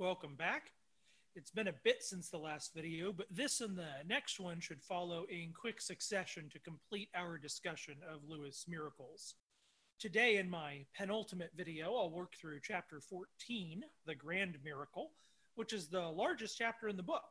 Welcome back. It's been a bit since the last video, but this and the next one should follow in quick succession to complete our discussion of Lewis' miracles. Today, in my penultimate video, I'll work through chapter 14, The Grand Miracle, which is the largest chapter in the book.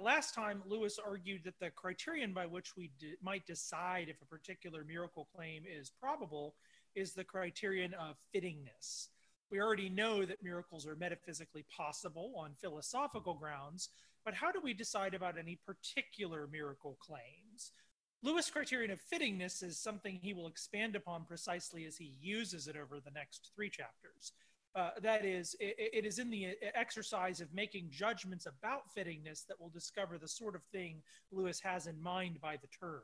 last time, Lewis argued that the criterion by which we might decide if a particular miracle claim is probable is the criterion of fittingness. We already know that miracles are metaphysically possible on philosophical grounds, but how do we decide about any particular miracle claims? Lewis' criterion of fittingness is something he will expand upon precisely as he uses it over the next three chapters. Uh, that is, it, it is in the exercise of making judgments about fittingness that we'll discover the sort of thing Lewis has in mind by the term.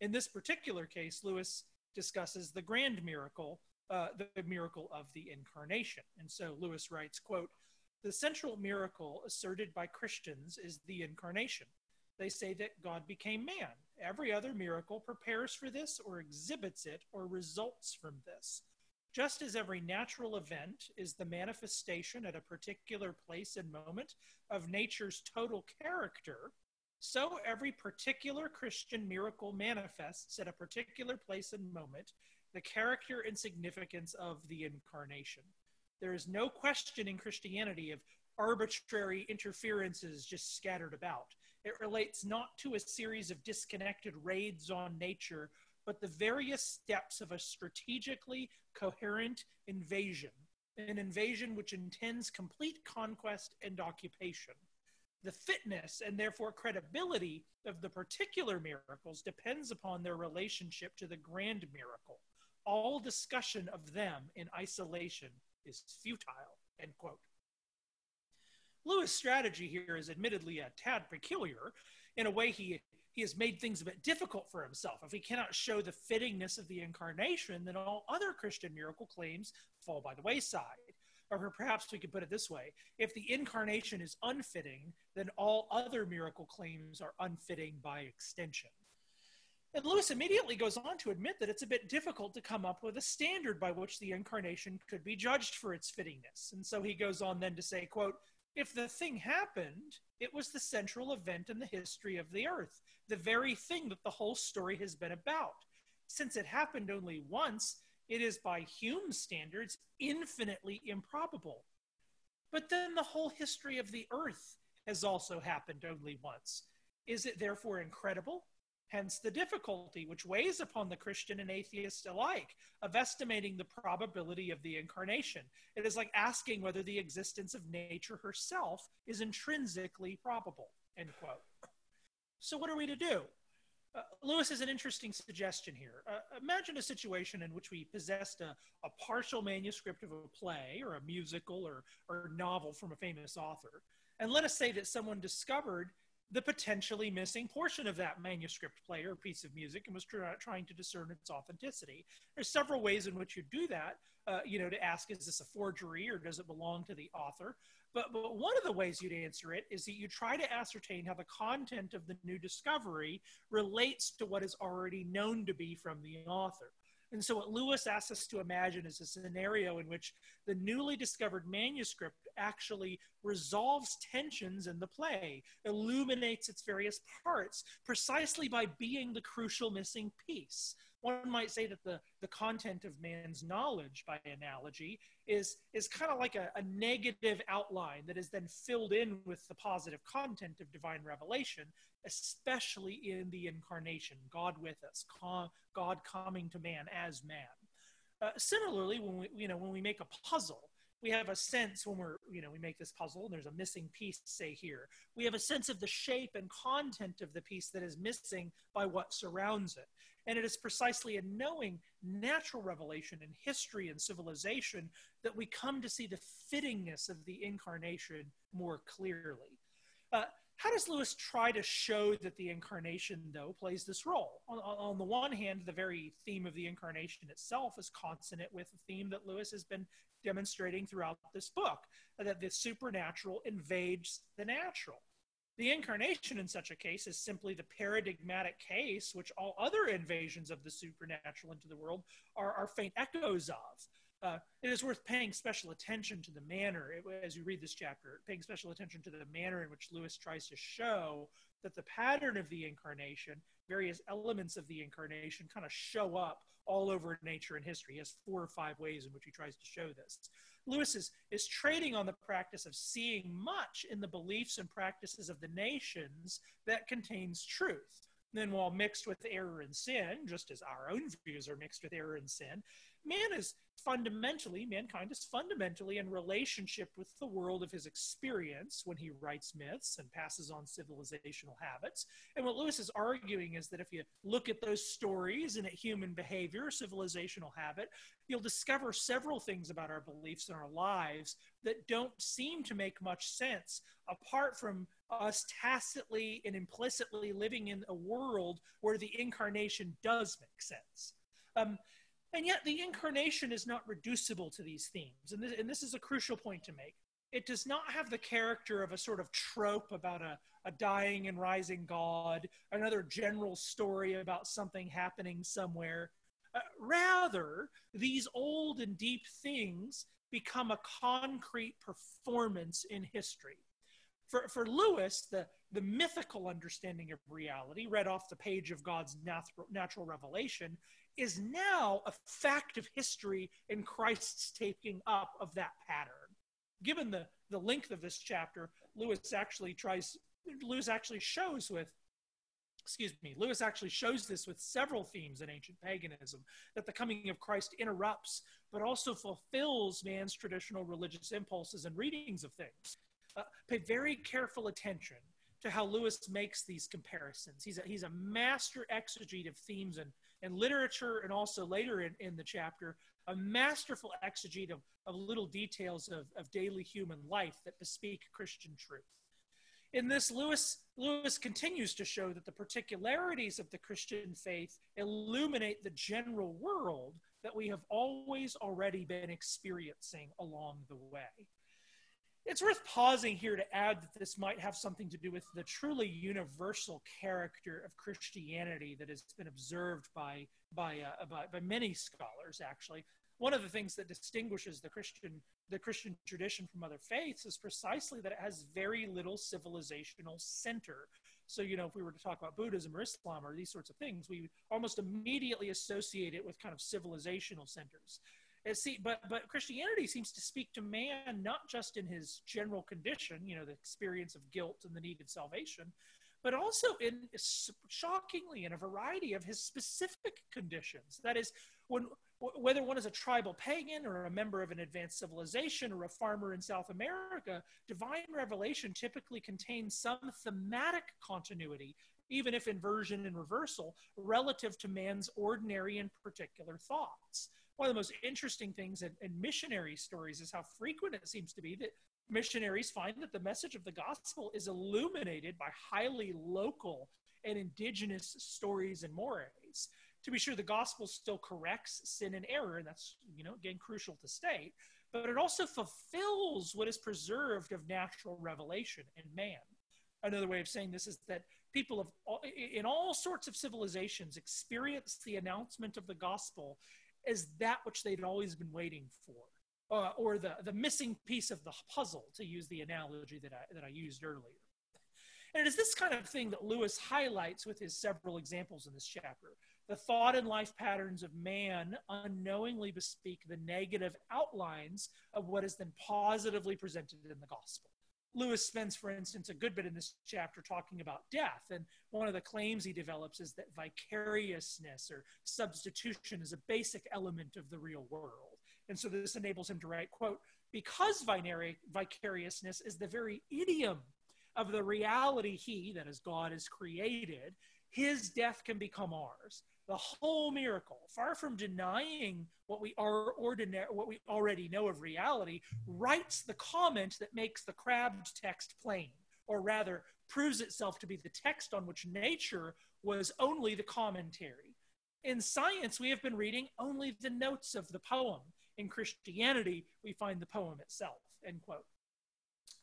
In this particular case, Lewis discusses the grand miracle, uh, the miracle of the incarnation. And so Lewis writes, quote, the central miracle asserted by Christians is the incarnation. They say that God became man. Every other miracle prepares for this or exhibits it or results from this. Just as every natural event is the manifestation at a particular place and moment of nature's total character, so every particular Christian miracle manifests at a particular place and moment the character and significance of the incarnation. There is no question in Christianity of arbitrary interferences just scattered about. It relates not to a series of disconnected raids on nature, but the various steps of a strategically coherent invasion, an invasion which intends complete conquest and occupation. The fitness and therefore credibility of the particular miracles depends upon their relationship to the grand miracle all discussion of them in isolation is futile, end quote. Lewis' strategy here is admittedly a tad peculiar. In a way, he, he has made things a bit difficult for himself. If he cannot show the fittingness of the incarnation, then all other Christian miracle claims fall by the wayside. Or perhaps we could put it this way if the incarnation is unfitting, then all other miracle claims are unfitting by extension. And Lewis immediately goes on to admit that it's a bit difficult to come up with a standard by which the incarnation could be judged for its fittingness. And so he goes on then to say, quote, if the thing happened, it was the central event in the history of the earth, the very thing that the whole story has been about. Since it happened only once, it is by Hume's standards infinitely improbable. But then the whole history of the earth has also happened only once. Is it therefore incredible? Hence the difficulty which weighs upon the Christian and atheist alike of estimating the probability of the incarnation. It is like asking whether the existence of nature herself is intrinsically probable. End quote. So, what are we to do? Uh, Lewis has an interesting suggestion here. Uh, imagine a situation in which we possessed a, a, partial manuscript of a play or a musical or, or novel from a famous author. And let us say that someone discovered the potentially missing portion of that manuscript play or piece of music and was tr- trying to discern its authenticity. There's several ways in which you do that, uh, you know, to ask, is this a forgery or does it belong to the author? But, but one of the ways you'd answer it is that you try to ascertain how the content of the new discovery relates to what is already known to be from the author. And so, what Lewis asks us to imagine is a scenario in which the newly discovered manuscript actually resolves tensions in the play, illuminates its various parts precisely by being the crucial missing piece. One might say that the, the content of man's knowledge, by analogy, is, is kind of like a, a negative outline that is then filled in with the positive content of divine revelation, especially in the incarnation, God with us, God coming to man as man. Uh, similarly, when we, you know, when we make a puzzle, we have a sense when we're you know we make this puzzle and there's a missing piece say here. We have a sense of the shape and content of the piece that is missing by what surrounds it. And it is precisely in knowing natural revelation and history and civilization that we come to see the fittingness of the incarnation more clearly. Uh, how does Lewis try to show that the incarnation, though, plays this role? On, on, the one hand, the very theme of the incarnation itself is consonant with the theme that Lewis has been demonstrating throughout this book that the supernatural invades the natural. The incarnation in such a case is simply the paradigmatic case, which all other invasions of the supernatural into the world are, are faint echoes of. Uh, it is worth paying special attention to the manner, as you read this chapter, paying special attention to the manner in which Lewis tries to show that the pattern of the incarnation, various elements of the incarnation, kind of show up all over nature and history. He has four or five ways in which he tries to show this. Lewis is, is trading on the practice of seeing much in the beliefs and practices of the nations that contains truth. then, while mixed with error and sin, just as our own views are mixed with error and sin, man is fundamentally, mankind is fundamentally in relationship with the world of his experience when he writes myths and passes on civilizational habits. And what Lewis is arguing is that if you look at those stories and at human behavior, civilizational habit, you'll discover several things about our beliefs and our lives that don't seem to make much sense apart from us tacitly and implicitly living in a world where the incarnation does make sense. Um, and yet, the incarnation is not reducible to these themes. And this, and this is a crucial point to make. It does not have the character of a sort of trope about a, a dying and rising God, another general story about something happening somewhere. Uh, rather, these old and deep things become a concrete performance in history. For, for Lewis, the, the mythical understanding of reality, read off the page of God's natural, natural revelation, is now a fact of history in Christ's taking up of that pattern. Given the, the length of this chapter, Lewis actually tries, Lewis actually shows with, excuse me, Lewis actually shows this with several themes in ancient paganism that the coming of Christ interrupts, but also fulfills man's traditional religious impulses and readings of things. Uh, pay very careful attention to how Lewis makes these comparisons. He's a, he's a master exegete of themes and and literature, and also later in, in the chapter, a masterful exegete of, of little details of, of daily human life that bespeak Christian truth. In this, Lewis, Lewis continues to show that the particularities of the Christian faith illuminate the general world that we have always already been experiencing along the way. It's worth pausing here to add that this might have something to do with the truly universal character of Christianity that has been observed by, by, uh, by, by many scholars, actually. One of the things that distinguishes the Christian, the Christian tradition from other faiths is precisely that it has very little civilizational center. So, you know, if we were to talk about Buddhism or Islam or these sorts of things, we almost immediately associate it with kind of civilizational centers see, but but Christianity seems to speak to man not just in his general condition, you know, the experience of guilt and the need of salvation, but also in shockingly in a variety of his specific conditions. That is, when whether one is a tribal pagan or a member of an advanced civilization or a farmer in South America, divine revelation typically contains some thematic continuity, even if inversion and reversal, relative to man's ordinary and particular thoughts one of the most interesting things in, in missionary stories is how frequent it seems to be that missionaries find that the message of the gospel is illuminated by highly local and indigenous stories and mores. To be sure, the gospel still corrects sin and error, and that's, you know, again, crucial to state, but it also fulfills what is preserved of natural revelation in man. Another way of saying this is that people of all, in all sorts of civilizations experience the announcement of the gospel as that which they'd always been waiting for, uh, or the, the missing piece of the puzzle, to use the analogy that I, that I used earlier. And it is this kind of thing that Lewis highlights with his several examples in this chapter. The thought and life patterns of man unknowingly bespeak the negative outlines of what is then positively presented in the gospel. Lewis spends, for instance, a good bit in this chapter talking about death. And one of the claims he develops is that vicariousness or substitution is a basic element of the real world. And so this enables him to write, quote, because vicariousness is the very idiom of the reality he, that is God, has created, his death can become ours the whole miracle, far from denying what we are ordinary, what we already know of reality, writes the comment that makes the crabbed text plain, or rather proves itself to be the text on which nature was only the commentary. In science, we have been reading only the notes of the poem. In Christianity, we find the poem itself. End quote.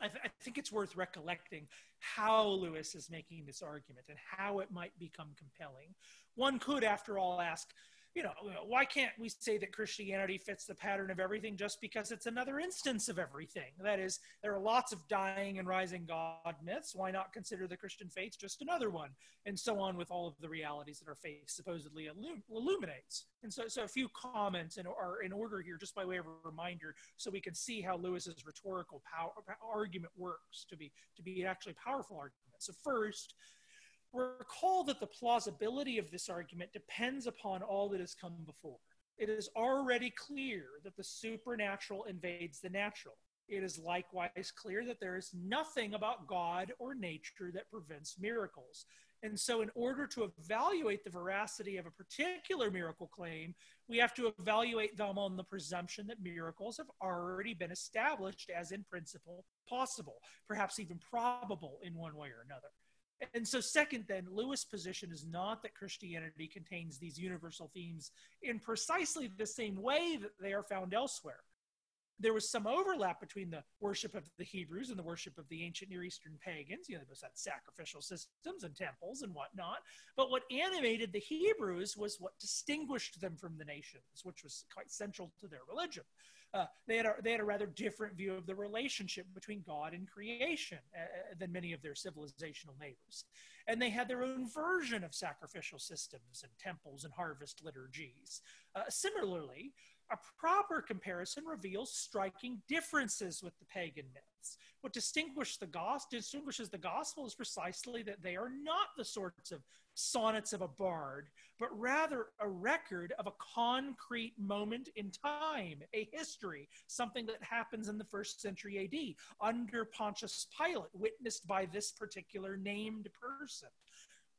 I, th- I, think it's worth recollecting how Lewis is making this argument and how it might become compelling. One could, after all, ask you know, why can't we say that Christianity fits the pattern of everything just because it's another instance of everything? That is, there are lots of dying and rising God myths. Why not consider the Christian faith just another one? And so on with all of the realities that our faith supposedly illum- illuminates. And so, so a few comments in, are in order here, just by way of a reminder, so we can see how Lewis's rhetorical power, argument works to be to be actually powerful argument. So first, Recall that the plausibility of this argument depends upon all that has come before. It is already clear that the supernatural invades the natural. It is likewise clear that there is nothing about God or nature that prevents miracles. And so, in order to evaluate the veracity of a particular miracle claim, we have to evaluate them on the presumption that miracles have already been established as, in principle, possible, perhaps even probable in one way or another. And so, second, then, Lewis' position is not that Christianity contains these universal themes in precisely the same way that they are found elsewhere. There was some overlap between the worship of the Hebrews and the worship of the ancient Near Eastern pagans. You know, they both had sacrificial systems and temples and whatnot. But what animated the Hebrews was what distinguished them from the nations, which was quite central to their religion. Uh, they, had a, they had a rather different view of the relationship between God and creation uh, uh, than many of their civilizational neighbors. And they had their own version of sacrificial systems and temples and harvest liturgies. Uh, similarly, a proper comparison reveals striking differences with the pagan myths. What distinguish the gospel, distinguishes the gospel is precisely that they are not the sorts of sonnets of a bard, but rather a record of a concrete moment in time, a history, something that happens in the first century AD under Pontius Pilate, witnessed by this particular named person.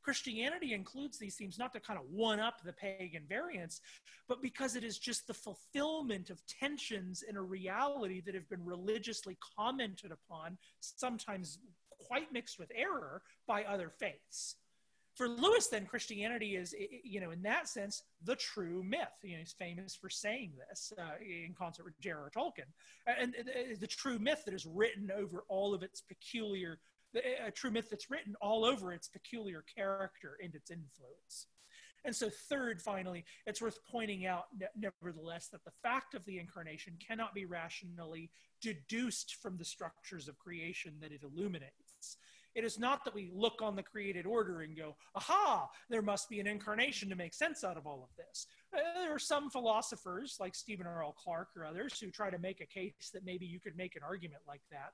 Christianity includes these themes not to kind of one up the pagan variants, but because it is just the fulfillment of tensions in a reality that have been religiously commented upon, sometimes quite mixed with error, by other faiths. For Lewis, then, Christianity is, you know, in that sense, the true myth. You know, he's famous for saying this uh, in concert with J.R.R. Tolkien. And the, the true myth that is written over all of its peculiar a true myth that's written all over its peculiar character and its influence. And so, third, finally, it's worth pointing out, nevertheless, that the fact of the incarnation cannot be rationally deduced from the structures of creation that it illuminates. It is not that we look on the created order and go, aha, there must be an incarnation to make sense out of all of this. Uh, there are some philosophers, like Stephen R. L. Clark or others, who try to make a case that maybe you could make an argument like that.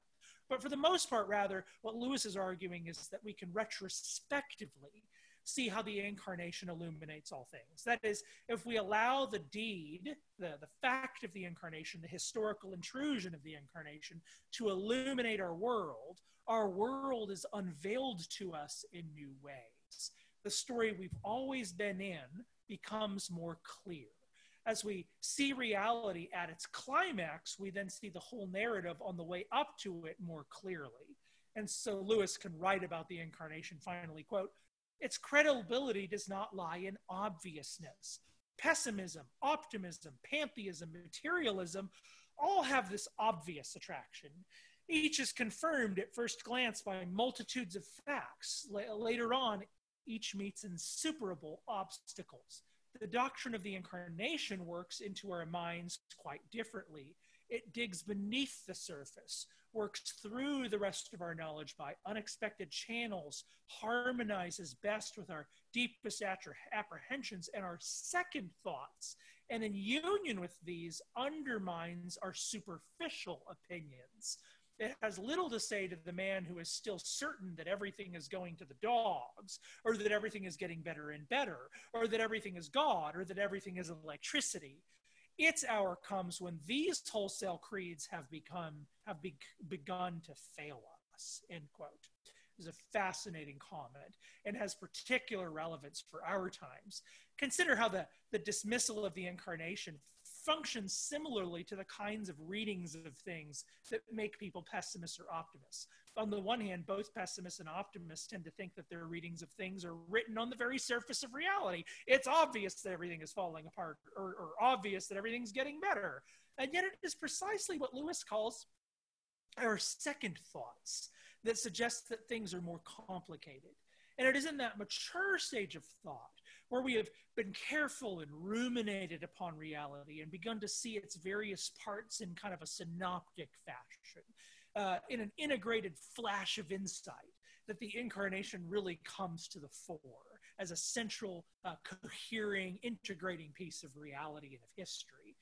But for the most part, rather, what Lewis is arguing is that we can retrospectively see how the incarnation illuminates all things. That is, if we allow the deed, the, the fact of the incarnation, the historical intrusion of the incarnation to illuminate our world, our world is unveiled to us in new ways. The story we've always been in becomes more clear as we see reality at its climax, we then see the whole narrative on the way up to it more clearly. And so Lewis can write about the incarnation finally, quote, its credibility does not lie in obviousness. Pessimism, optimism, pantheism, materialism all have this obvious attraction. Each is confirmed at first glance by multitudes of facts. L- later on, each meets insuperable obstacles the doctrine of the incarnation works into our minds quite differently. It digs beneath the surface, works through the rest of our knowledge by unexpected channels, harmonizes best with our deepest apprehensions and our second thoughts, and in union with these, undermines our superficial opinions it has little to say to the man who is still certain that everything is going to the dogs, or that everything is getting better and better, or that everything is God, or that everything is electricity. Its hour comes when these wholesale creeds have become have be, begun to fail us. End quote. Is a fascinating comment and has particular relevance for our times. Consider how the, the dismissal of the incarnation functions similarly to the kinds of readings of things that make people pessimists or optimists. On the one hand, both pessimists and optimists tend to think that their readings of things are written on the very surface of reality. It's obvious that everything is falling apart or, or obvious that everything's getting better. And yet, it is precisely what Lewis calls our second thoughts that suggest that things are more complicated. And it is in that mature stage of thought where we have been careful and ruminated upon reality and begun to see its various parts in kind of a synoptic fashion, uh, in an integrated flash of insight, that the incarnation really comes to the fore as a central, uh, cohering, integrating piece of reality and of history.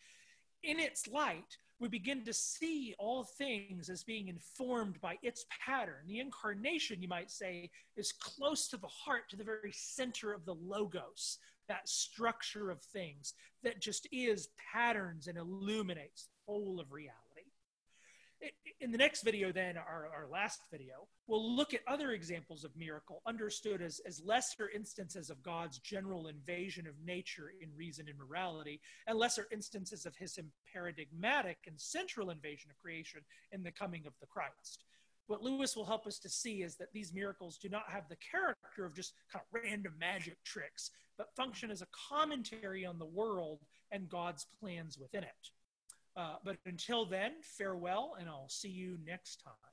In its light, we begin to see all things as being informed by its pattern. The incarnation, you might say, is close to the heart, to the very center of the logos, that structure of things that just is patterns and illuminates the whole of reality in the next video, then, our, our last video, we'll look at other examples of miracle understood as, as lesser instances of God's general invasion of nature in reason and morality, and lesser instances of his paradigmatic and central invasion of creation in the coming of the Christ. What Lewis will help us to see is that these miracles do not have the character of just kind of random magic tricks, but function as a commentary on the world and God's plans within it. Uh, but until then, farewell, and I'll see you next time.